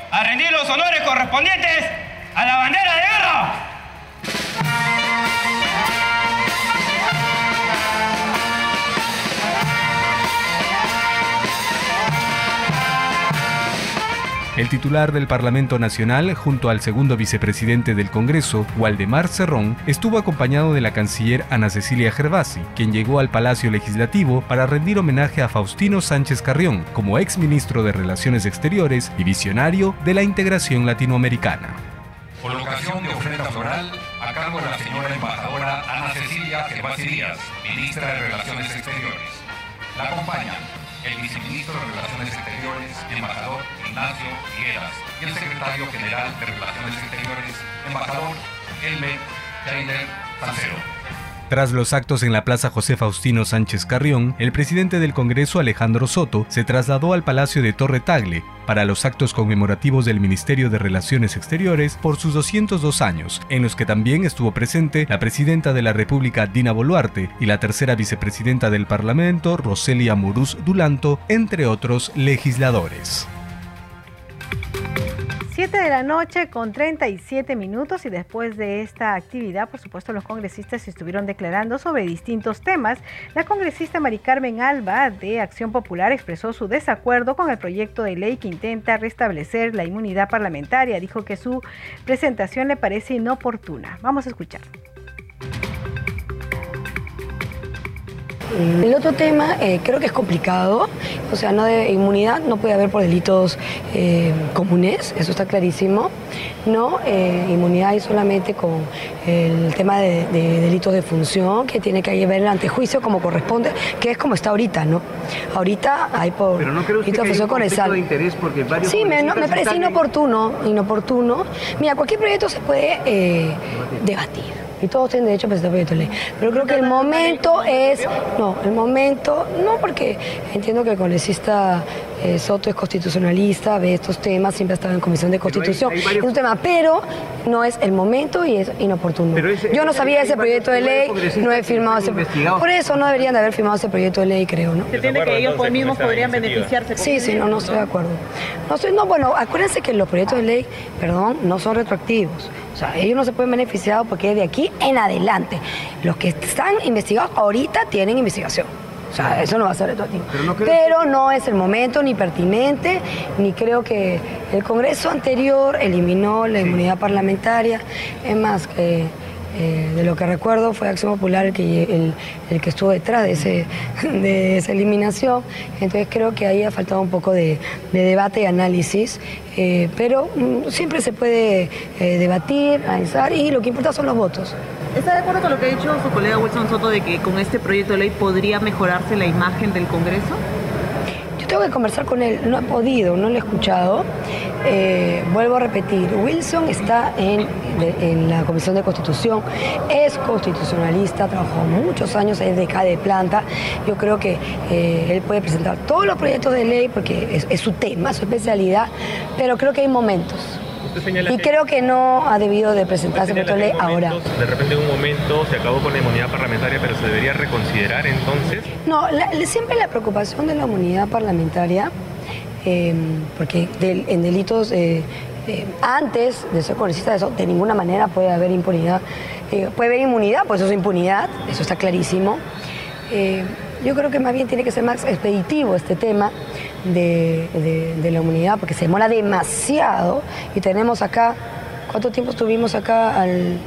a rendir los honores correspondientes a la bandera de guerra. El titular del Parlamento Nacional, junto al segundo vicepresidente del Congreso, Waldemar Cerrón, estuvo acompañado de la canciller Ana Cecilia Gervasi, quien llegó al Palacio Legislativo para rendir homenaje a Faustino Sánchez Carrión como ex ministro de Relaciones Exteriores y visionario de la integración latinoamericana. Colocación de ofrenda floral a cargo de la señora embajadora Ana Cecilia Gervasi Díaz, ministra de Relaciones Exteriores. La acompañan el viceministro de Relaciones Exteriores, embajador Ignacio Figueras, y el secretario general de Relaciones Exteriores, embajador Elmer Taylor Sancero. Tras los actos en la Plaza José Faustino Sánchez Carrión, el presidente del Congreso Alejandro Soto se trasladó al Palacio de Torre Tagle para los actos conmemorativos del Ministerio de Relaciones Exteriores por sus 202 años, en los que también estuvo presente la presidenta de la República Dina Boluarte y la tercera vicepresidenta del Parlamento Roselia Muruz Dulanto, entre otros legisladores. 7 de la noche con 37 minutos y después de esta actividad, por supuesto, los congresistas estuvieron declarando sobre distintos temas. La congresista Mari Carmen Alba de Acción Popular expresó su desacuerdo con el proyecto de ley que intenta restablecer la inmunidad parlamentaria. Dijo que su presentación le parece inoportuna. Vamos a escuchar. El otro tema eh, creo que es complicado, o sea, no de inmunidad no puede haber por delitos eh, comunes, eso está clarísimo. No, eh, inmunidad hay solamente con el tema de, delitos de función, que tiene que haber el antejuicio como corresponde, que es como está ahorita, ¿no? Ahorita hay por Pero no creo que de con el de interés porque varios Sí, me, me parece inoportuno, inoportuno. Mira, cualquier proyecto se puede debatir y todos tienen derecho a presentar proyecto de ley. Pero creo que el momento es, no, el momento, no porque entiendo que el congresista eh, Soto es constitucionalista, ve estos temas, siempre ha estado en comisión de constitución, es un tema, pero no es el momento y es inoportuno. Yo no sabía ese proyecto de ley, no he firmado ese Por eso no deberían de haber firmado ese proyecto de ley, creo, ¿no? ¿Se entiende que ellos mismos podrían beneficiarse? Sí, sí, no, no estoy de acuerdo. No, estoy, no, bueno, acuérdense que los proyectos de ley, perdón, no son retroactivos. Sea, ellos no se pueden beneficiar porque de aquí en adelante. Los que están investigados ahorita tienen investigación. O sea, eso no va a ser retroactivo. Pero no, es el momento ni pertinente, ni creo que el Congreso anterior eliminó la inmunidad parlamentaria. Es más, que eh, de lo que recuerdo fue Acción Popular el que, el, que estuvo detrás de, ese, de esa eliminación. Entonces creo que ahí ha faltado un poco de, debate y análisis. Eh, pero mm, siempre se puede eh, debatir, analizar y lo que importa son los votos. ¿Está de acuerdo con lo que ha dicho su colega Wilson Soto de que con este proyecto de ley podría mejorarse la imagen del Congreso? Tengo que conversar con él, no he podido, no lo he escuchado. Eh, vuelvo a repetir, Wilson está en, la Comisión de Constitución, es constitucionalista, trabajó muchos años, es de cada planta. Yo creo que eh, él puede presentar todos los proyectos de ley porque es su tema, su especialidad, pero creo que hay momentos y creo que no ha debido de presentarse ley ahora. De repente en un momento se acabó con la inmunidad parlamentaria, pero se debería reconsiderar entonces. No, siempre la preocupación de la inmunidad parlamentaria, em, porque en delitos eh, eh, antes de ser congresista, eso de ninguna manera puede haber impunidad. Eh, puede haber inmunidad, pues eso es impunidad, eso está clarísimo. yo creo que más bien tiene que ser más expeditivo este tema de, la humanidad porque se demora demasiado y tenemos acá ¿Cuánto tiempo estuvimos acá al,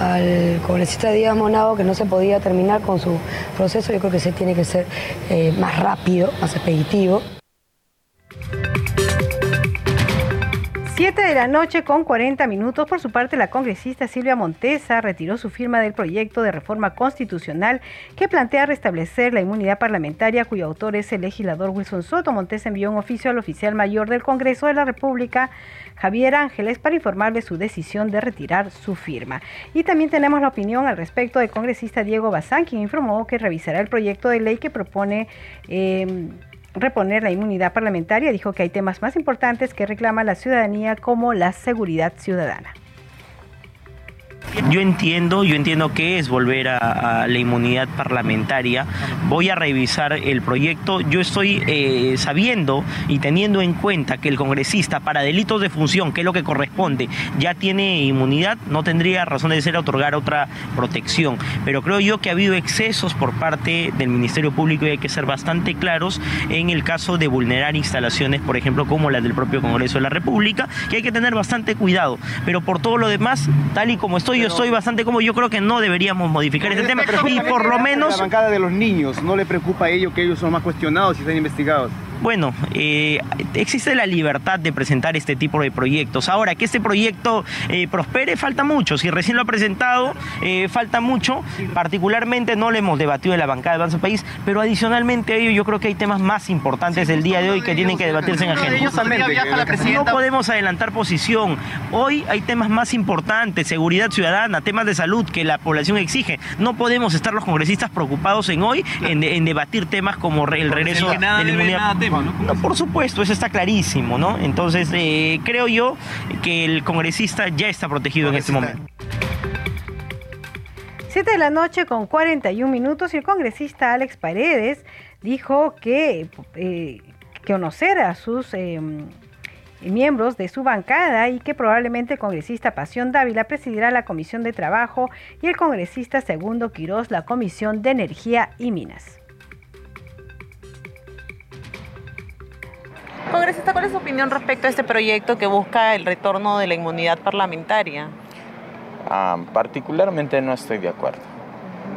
al congresista Díaz Monado que no se podía terminar con su proceso? Yo creo que se tiene que ser eh, más rápido, más expeditivo. 7 de la noche con 40 minutos. Por su parte, la congresista Silvia Montesa retiró su firma del proyecto de reforma constitucional que plantea restablecer la inmunidad parlamentaria, cuyo autor es el legislador Wilson Soto. Montesa envió un oficio al oficial mayor del Congreso de la República, Javier Ángeles, para informarle su decisión de retirar su firma. Y también tenemos la opinión al respecto del congresista Diego Bazán, quien informó que revisará el proyecto de ley que propone. Eh, reponer la inmunidad parlamentaria, dijo que hay temas más importantes que reclama la ciudadanía como la seguridad ciudadana. Yo entiendo, yo entiendo que es volver a, la inmunidad parlamentaria. Voy a revisar el proyecto. Yo estoy eh, sabiendo y teniendo en cuenta que el congresista para delitos de función, que es lo que corresponde, ya tiene inmunidad, no tendría razón de ser otorgar otra protección. Pero creo yo que ha habido excesos por parte del Ministerio Público y hay que ser bastante claros en el caso de vulnerar instalaciones, por ejemplo, como las del propio Congreso de la República, que hay que tener bastante cuidado. Pero por todo lo demás, tal y como estoy yo soy bastante como yo creo que no deberíamos modificar ese tema y por lo menos la bancada de los niños no le preocupa a ellos que ellos son más cuestionados y están investigados bueno, eh, existe la libertad de presentar este tipo de proyectos. Ahora, que este proyecto eh, prospere, falta mucho. Si recién lo ha presentado, eh, falta mucho. Particularmente no le hemos debatido en la bancada de Avanza País, pero adicionalmente a ello yo creo que hay temas más importantes del día de hoy que tienen que debatirse en agenda. No podemos adelantar posición. Hoy hay temas más importantes, seguridad ciudadana, temas de salud que la población exige. No podemos estar los congresistas preocupados en hoy en, debatir temas como el regreso de la inmunidad ¿no? por supuesto, eso está clarísimo, ¿no? Entonces, eh, creo yo que el congresista ya está protegido en este momento. 7 de la noche con 41 minutos y el congresista Alex Paredes dijo que, eh, conocer a sus em, miembros de su bancada y que probablemente el congresista Pasión Dávila presidirá la Comisión de Trabajo y el congresista Segundo Quirós la Comisión de Energía y Minas. Congresista, ¿cuál es su opinión respecto a este proyecto que busca el retorno de la inmunidad parlamentaria? Ah, particularmente no estoy de acuerdo.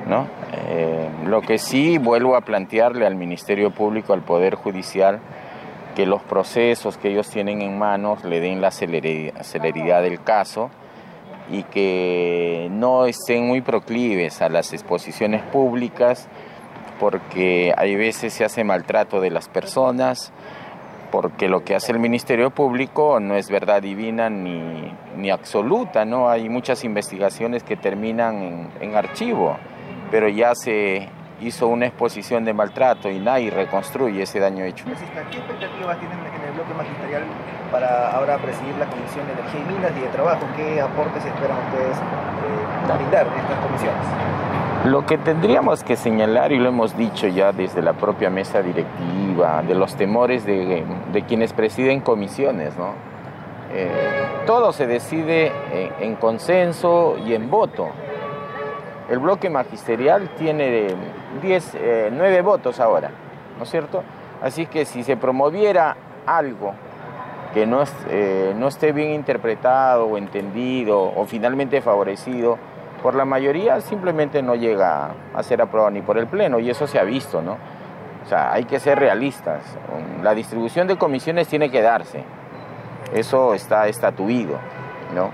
¿no? Eh, lo que sí vuelvo a plantearle al Ministerio Público, al Poder Judicial, que los procesos que ellos tienen en manos le den la celeridad del caso y que no estén muy proclives a las exposiciones públicas porque hay veces se hace maltrato de las personas, porque lo que hace el Ministerio Público no es verdad divina ni, ni absoluta, ¿no? Hay muchas investigaciones que terminan en, archivo, pero ya se hizo una exposición de maltrato y nadie reconstruye ese daño hecho. ¿Qué expectativas tienen en el bloque magisterial para ahora presidir la Comisión de Energía y Minas y de Trabajo? ¿Qué aportes esperan ustedes eh, brindar en estas comisiones? Lo que tendríamos que señalar, y lo hemos dicho ya desde la propia mesa directiva, de los temores de, quienes presiden comisiones, ¿no? Eh, todo se decide en, consenso y en voto. El bloque magisterial tiene 10, 9 eh, votos ahora, ¿no es cierto? Así que si se promoviera algo que no, eh, no esté bien interpretado o entendido o finalmente favorecido, por la mayoría simplemente no llega a ser aprobado ni por el Pleno y eso se ha visto, ¿no? O sea, hay que ser realistas. La distribución de comisiones tiene que darse. Eso está estatuido, ¿no?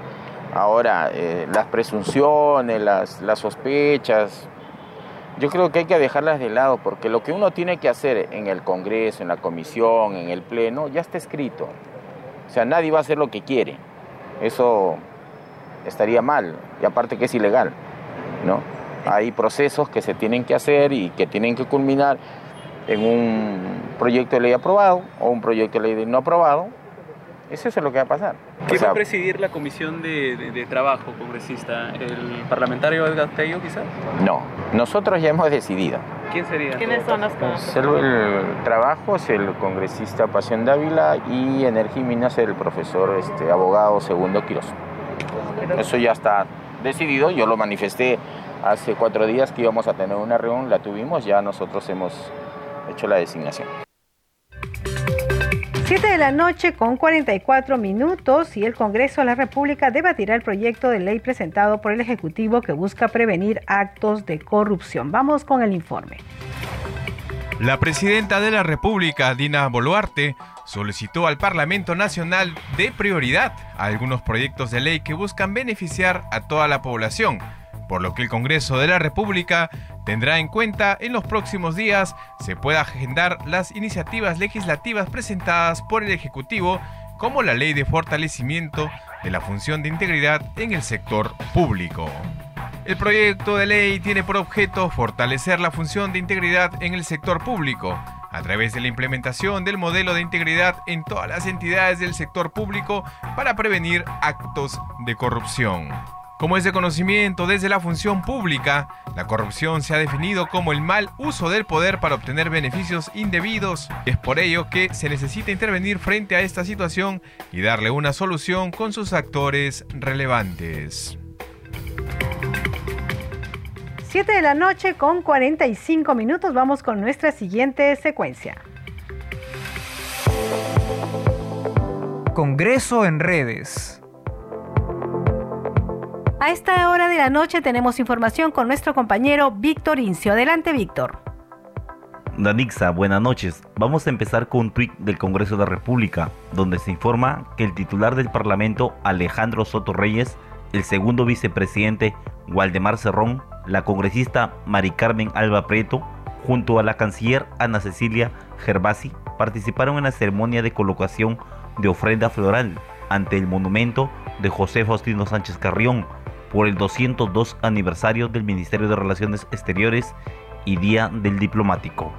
Ahora, eh, las presunciones, las, las sospechas, yo creo que hay que dejarlas de lado porque lo que uno tiene que hacer en el Congreso, en la comisión, en el Pleno, ya está escrito. O sea, nadie va a hacer lo que quiere. Eso estaría mal, y aparte que es ilegal, ¿no? Hay procesos que se tienen que hacer y que tienen que culminar en un proyecto de ley aprobado o un proyecto de ley no aprobado. Eso es lo que va a pasar. ¿Qué va a presidir la comisión de, trabajo, congresista? ¿El parlamentario Edgar Tello, quizás? No, nosotros ya hemos decidido. ¿Quién sería? ¿Quiénes son los pues el, el, trabajo es el congresista Pasión Dávila y Energía y Minas el profesor este, abogado Segundo Quiroz. Eso ya está decidido, yo lo manifesté hace cuatro días que íbamos a tener una reunión, la tuvimos, ya nosotros hemos hecho la designación. 7 de la noche con 44 minutos y el Congreso de la República debatirá el proyecto de ley presentado por el Ejecutivo que busca prevenir actos de corrupción. Vamos con el informe. La presidenta de la República, Dina Boluarte, solicitó al Parlamento Nacional de prioridad a algunos proyectos de ley que buscan beneficiar a toda la población, por lo que el Congreso de la República tendrá en cuenta en los próximos días se pueda agendar las iniciativas legislativas presentadas por el Ejecutivo como la Ley de Fortalecimiento de la Función de Integridad en el Sector Público. El proyecto de ley tiene por objeto fortalecer la función de integridad en el sector público, a través de la implementación del modelo de integridad en todas las entidades del sector público para prevenir actos de corrupción. Como es de conocimiento desde la función pública, la corrupción se ha definido como el mal uso del poder para obtener beneficios indebidos. Es por ello que se necesita intervenir frente a esta situación y darle una solución con sus actores relevantes. 7 de la noche con 45 minutos. Vamos con nuestra siguiente secuencia. Congreso en redes. A esta hora de la noche tenemos información con nuestro compañero Víctor Incio. Adelante, Víctor. Danixa, buenas noches. Vamos a empezar con un tuit del Congreso de la República, donde se informa que el titular del Parlamento, Alejandro Soto Reyes, el segundo vicepresidente, Waldemar Cerrón, la congresista Mari Carmen Alba Preto, junto a la canciller Ana Cecilia Gervasi, participaron en la ceremonia de colocación de ofrenda floral ante el monumento de José Faustino Sánchez Carrión por el 202 aniversario del Ministerio de Relaciones Exteriores y Día del Diplomático.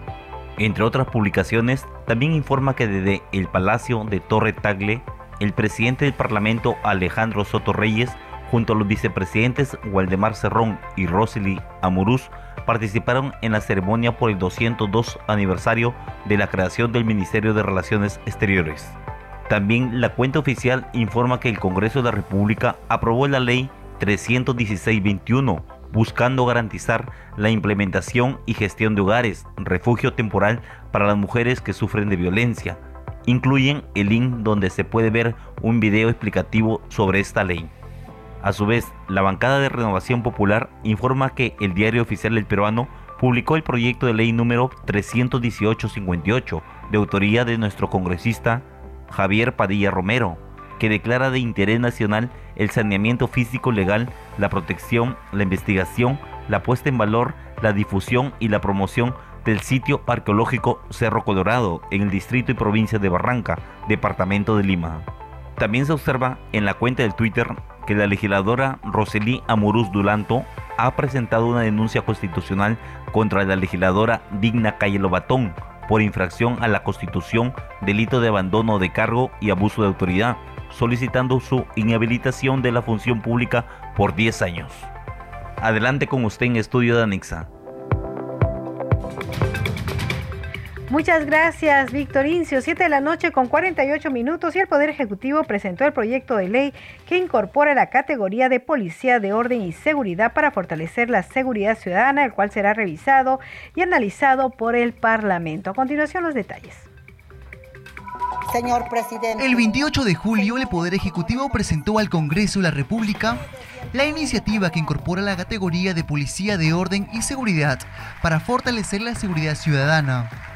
Entre otras publicaciones, también informa que desde el Palacio de Torre Tagle, el presidente del Parlamento Alejandro Soto Reyes junto a los vicepresidentes Waldemar Cerrón y Rosely Amuruz, participaron en la ceremonia por el 202 aniversario de la creación del Ministerio de Relaciones Exteriores. También la cuenta oficial informa que el Congreso de la República aprobó la ley 316-21 buscando garantizar la implementación y gestión de hogares, refugio temporal para las mujeres que sufren de violencia. Incluyen el link donde se puede ver un video explicativo sobre esta ley. A su vez, la bancada de Renovación Popular informa que el Diario Oficial del Peruano publicó el proyecto de ley número 318-58 de autoría de nuestro congresista Javier Padilla Romero, que declara de interés nacional el saneamiento físico legal, la protección, la investigación, la puesta en valor, la difusión y la promoción del sitio arqueológico Cerro Colorado en el distrito y provincia de Barranca, departamento de Lima. También se observa en la cuenta del Twitter que la legisladora Rosely Amuruz Dulanto ha presentado una denuncia constitucional contra la legisladora Digna Calle Lobatón por infracción a la Constitución, delito de abandono de cargo y abuso de autoridad, solicitando su inhabilitación de la función pública por 10 años. Adelante con usted en estudio de Anexa. Muchas gracias, Víctor Incio. 7 de la noche con 48 minutos y el Poder Ejecutivo presentó el proyecto de ley que incorpora la categoría de Policía de Orden y Seguridad para fortalecer la seguridad ciudadana, el cual será revisado y analizado por el Parlamento. A continuación, los detalles. Señor presidente. El 28 de julio, el Poder Ejecutivo presentó al Congreso de la República la iniciativa que incorpora la categoría de Policía de Orden y Seguridad para fortalecer la seguridad ciudadana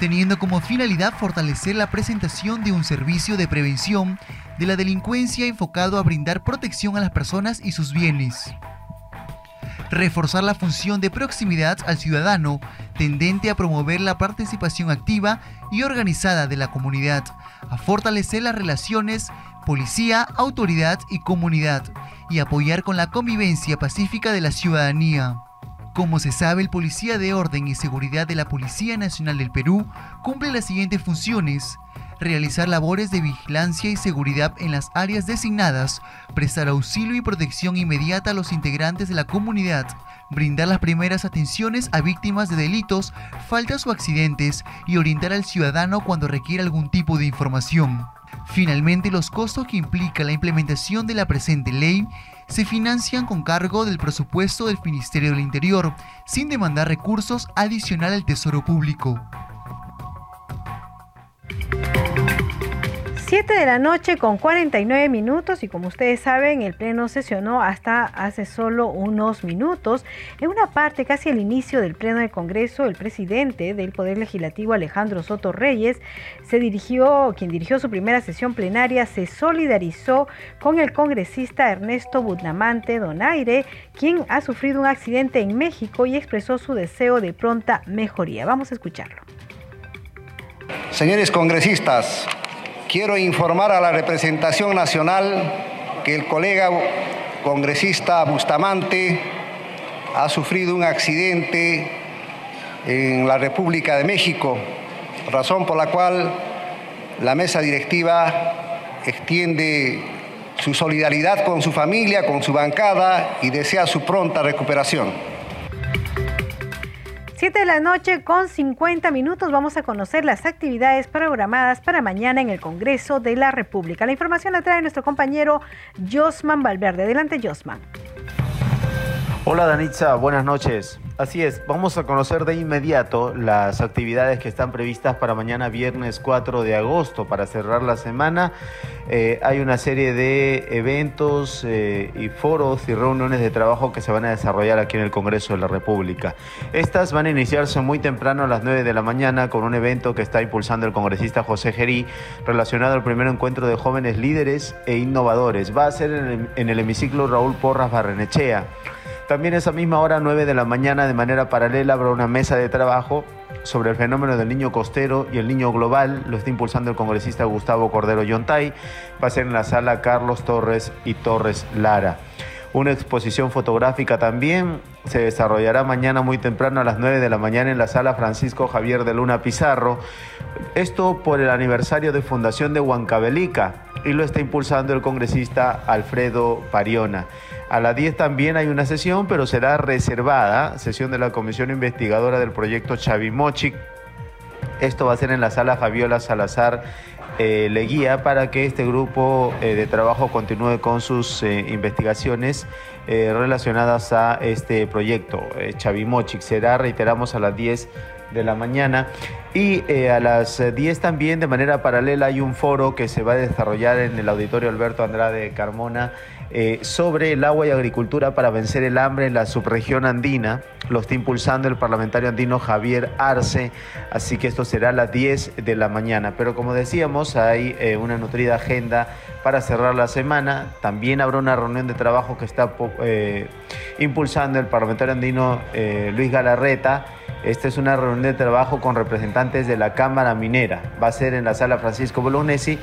teniendo como finalidad fortalecer la presentación de un servicio de prevención de la delincuencia enfocado a brindar protección a las personas y sus bienes. Reforzar la función de proximidad al ciudadano, tendente a promover la participación activa y organizada de la comunidad, a fortalecer las relaciones policía, autoridad y comunidad, y apoyar con la convivencia pacífica de la ciudadanía. Como se sabe, el Policía de Orden y Seguridad de la Policía Nacional del Perú cumple las siguientes funciones. Realizar labores de vigilancia y seguridad en las áreas designadas, prestar auxilio y protección inmediata a los integrantes de la comunidad, brindar las primeras atenciones a víctimas de delitos, faltas o accidentes y orientar al ciudadano cuando requiera algún tipo de información. Finalmente, los costos que implica la implementación de la presente ley se financian con cargo del presupuesto del Ministerio del Interior, sin demandar recursos adicionales al Tesoro Público. 7 de la noche con 49 minutos y como ustedes saben el pleno sesionó hasta hace solo unos minutos. En una parte casi al inicio del pleno del Congreso el presidente del Poder Legislativo Alejandro Soto Reyes se dirigió, quien dirigió su primera sesión plenaria, se solidarizó con el congresista Ernesto Budnamante Donaire, quien ha sufrido un accidente en México y expresó su deseo de pronta mejoría. Vamos a escucharlo. Señores congresistas, quiero informar a la representación nacional que el colega congresista Bustamante ha sufrido un accidente en la República de México, razón por la cual la mesa directiva extiende su solidaridad con su familia, con su bancada y desea su pronta recuperación. 7 de la noche con 50 minutos vamos a conocer las actividades programadas para mañana en el Congreso de la República. La información la trae nuestro compañero Josman Valverde. Adelante, Josman. Hola Danitza, buenas noches. Así es, vamos a conocer de inmediato las actividades que están previstas para mañana viernes 4 de agosto para cerrar la semana. Eh, hay una serie de eventos eh, y foros y reuniones de trabajo que se van a desarrollar aquí en el Congreso de la República. Estas van a iniciarse muy temprano a las 9 de la mañana con un evento que está impulsando el congresista José Gerí relacionado al primer encuentro de jóvenes líderes e innovadores. Va a ser en el, en el hemiciclo Raúl Porras Barrenechea. También esa misma hora, 9 de la mañana, de manera paralela, habrá una mesa de trabajo sobre el fenómeno del niño costero y el niño global. Lo está impulsando el congresista Gustavo Cordero Yontay. Va a ser en la sala Carlos Torres y Torres Lara. Una exposición fotográfica también se desarrollará mañana muy temprano a las 9 de la mañana en la sala Francisco Javier de Luna Pizarro. Esto por el aniversario de fundación de Huancavelica y lo está impulsando el congresista Alfredo Pariona. A las 10 también hay una sesión, pero será reservada, sesión de la Comisión Investigadora del proyecto Chavimochic. Esto va a ser en la sala Fabiola Salazar eh, Leguía para que este grupo eh, de trabajo continúe con sus eh, investigaciones relacionadas a este proyecto. Chavimochic será, reiteramos, a las 10 de la mañana. Y a las 10 también, de manera paralela, hay un foro que se va a desarrollar en el Auditorio Alberto Andrade Carmona eh, sobre el agua y agricultura para vencer el hambre en la subregión andina. Lo está impulsando el parlamentario andino Javier Arce, así que esto será a las 10 de la mañana. Pero como decíamos, hay eh, una nutrida agenda para cerrar la semana. También habrá una reunión de trabajo que está impulsando el parlamentario andino Luis Galarreta esta es una reunión de trabajo con representantes de la Cámara Minera. Va a ser en la sala Francisco Bolognesi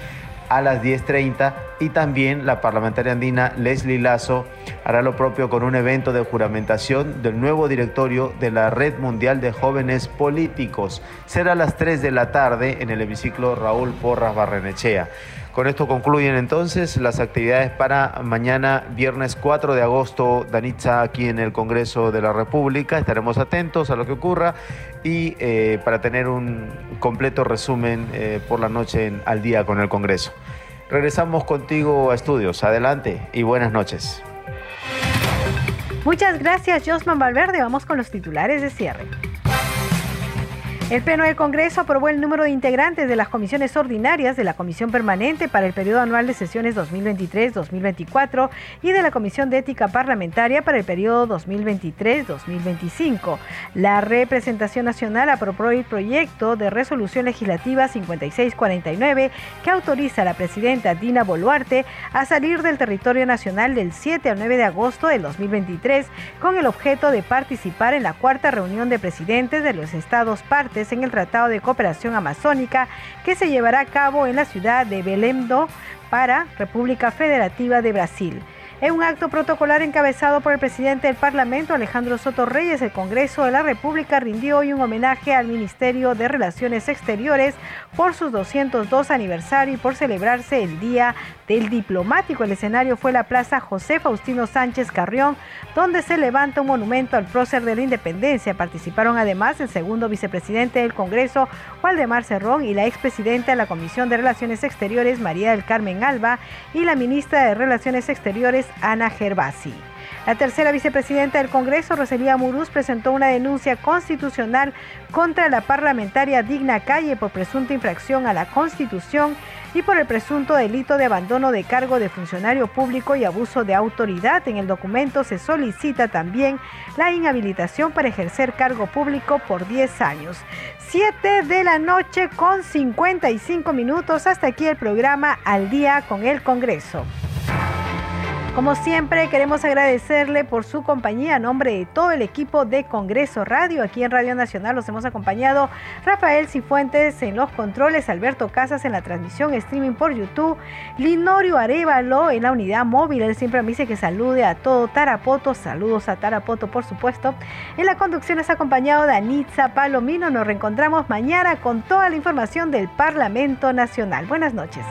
a las 10.30 y también la parlamentaria andina Leslie Lazo hará lo propio con un evento de juramentación del nuevo directorio de la Red Mundial de Jóvenes Políticos. Será a las 3 de la tarde en el hemiciclo Raúl Porras Barrenechea. Con esto concluyen entonces las actividades para mañana, viernes 4 de agosto, Danitza, aquí en el Congreso de la República. Estaremos atentos a lo que ocurra y eh, para tener un completo resumen eh, por la noche al día con el Congreso. Regresamos contigo a estudios. Adelante y buenas noches. Muchas gracias, Josman Valverde. Vamos con los titulares de cierre. El Pleno del Congreso aprobó el número de integrantes de las comisiones ordinarias de la Comisión Permanente para el periodo anual de sesiones 2023-2024 y de la Comisión de Ética Parlamentaria para el periodo 2023-2025. La representación nacional aprobó el proyecto de resolución legislativa 5649 que autoriza a la presidenta Dina Boluarte a salir del territorio nacional del 7 al 9 de agosto del 2023 con el objeto de participar en la cuarta reunión de presidentes de los estados partes en el Tratado de Cooperación Amazónica que se llevará a cabo en la ciudad de Belém do para República Federativa de Brasil. En un acto protocolar encabezado por el presidente del Parlamento, Alejandro Soto Reyes, el Congreso de la República rindió hoy un homenaje al Ministerio de Relaciones Exteriores por su 202 aniversario y por celebrarse el Día del Diplomático. El escenario fue la Plaza José Faustino Sánchez Carrión, donde se levanta un monumento al prócer de la independencia. Participaron además el segundo vicepresidente del Congreso, Waldemar Cerrón, y la expresidenta de la Comisión de Relaciones Exteriores, María del Carmen Alba, y la ministra de Relaciones Exteriores, Ana Gervasi. La tercera vicepresidenta del Congreso, Rosalía Muruz, presentó una denuncia constitucional contra la parlamentaria Digna Calle por presunta infracción a la Constitución y por el presunto delito de abandono de cargo de funcionario público y abuso de autoridad. En el documento se solicita también la inhabilitación para ejercer cargo público por 10 años. 7 de la noche con 55 minutos. Hasta aquí el programa Al día con el Congreso. Como siempre, queremos agradecerle por su compañía a nombre de todo el equipo de Congreso Radio. Aquí en Radio Nacional los hemos acompañado Rafael Cifuentes en los controles, Alberto Casas en la transmisión streaming por YouTube, Linorio Arevalo en la unidad móvil. Él siempre me dice que salude a todo Tarapoto. Saludos a Tarapoto, por supuesto. En la conducción es acompañado de Anitza Palomino. Nos reencontramos mañana con toda la información del Parlamento Nacional. Buenas noches.